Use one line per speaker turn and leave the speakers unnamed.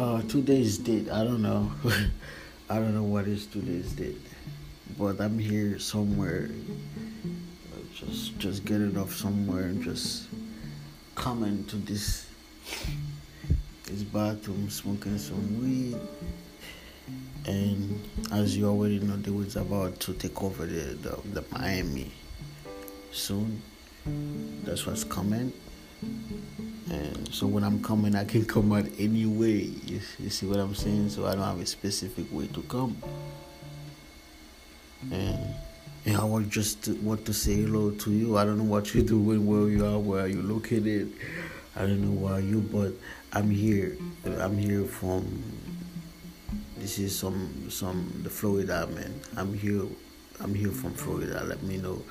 Uh, today's date. I don't know. I don't know what is today's date, but I'm here somewhere. Just just getting off somewhere and just coming to this this bathroom, smoking some weed. And as you already know, they was about to take over the, the, the Miami soon. That's what's coming. And so when I'm coming, I can come out any way. You, you see what I'm saying? So I don't have a specific way to come. And, and I want just to, want to say hello to you. I don't know what you're doing, where you are, where you're located. I don't know why you, but I'm here. I'm here from. This is some some the Florida man. I'm here. I'm here from Florida. Let me know.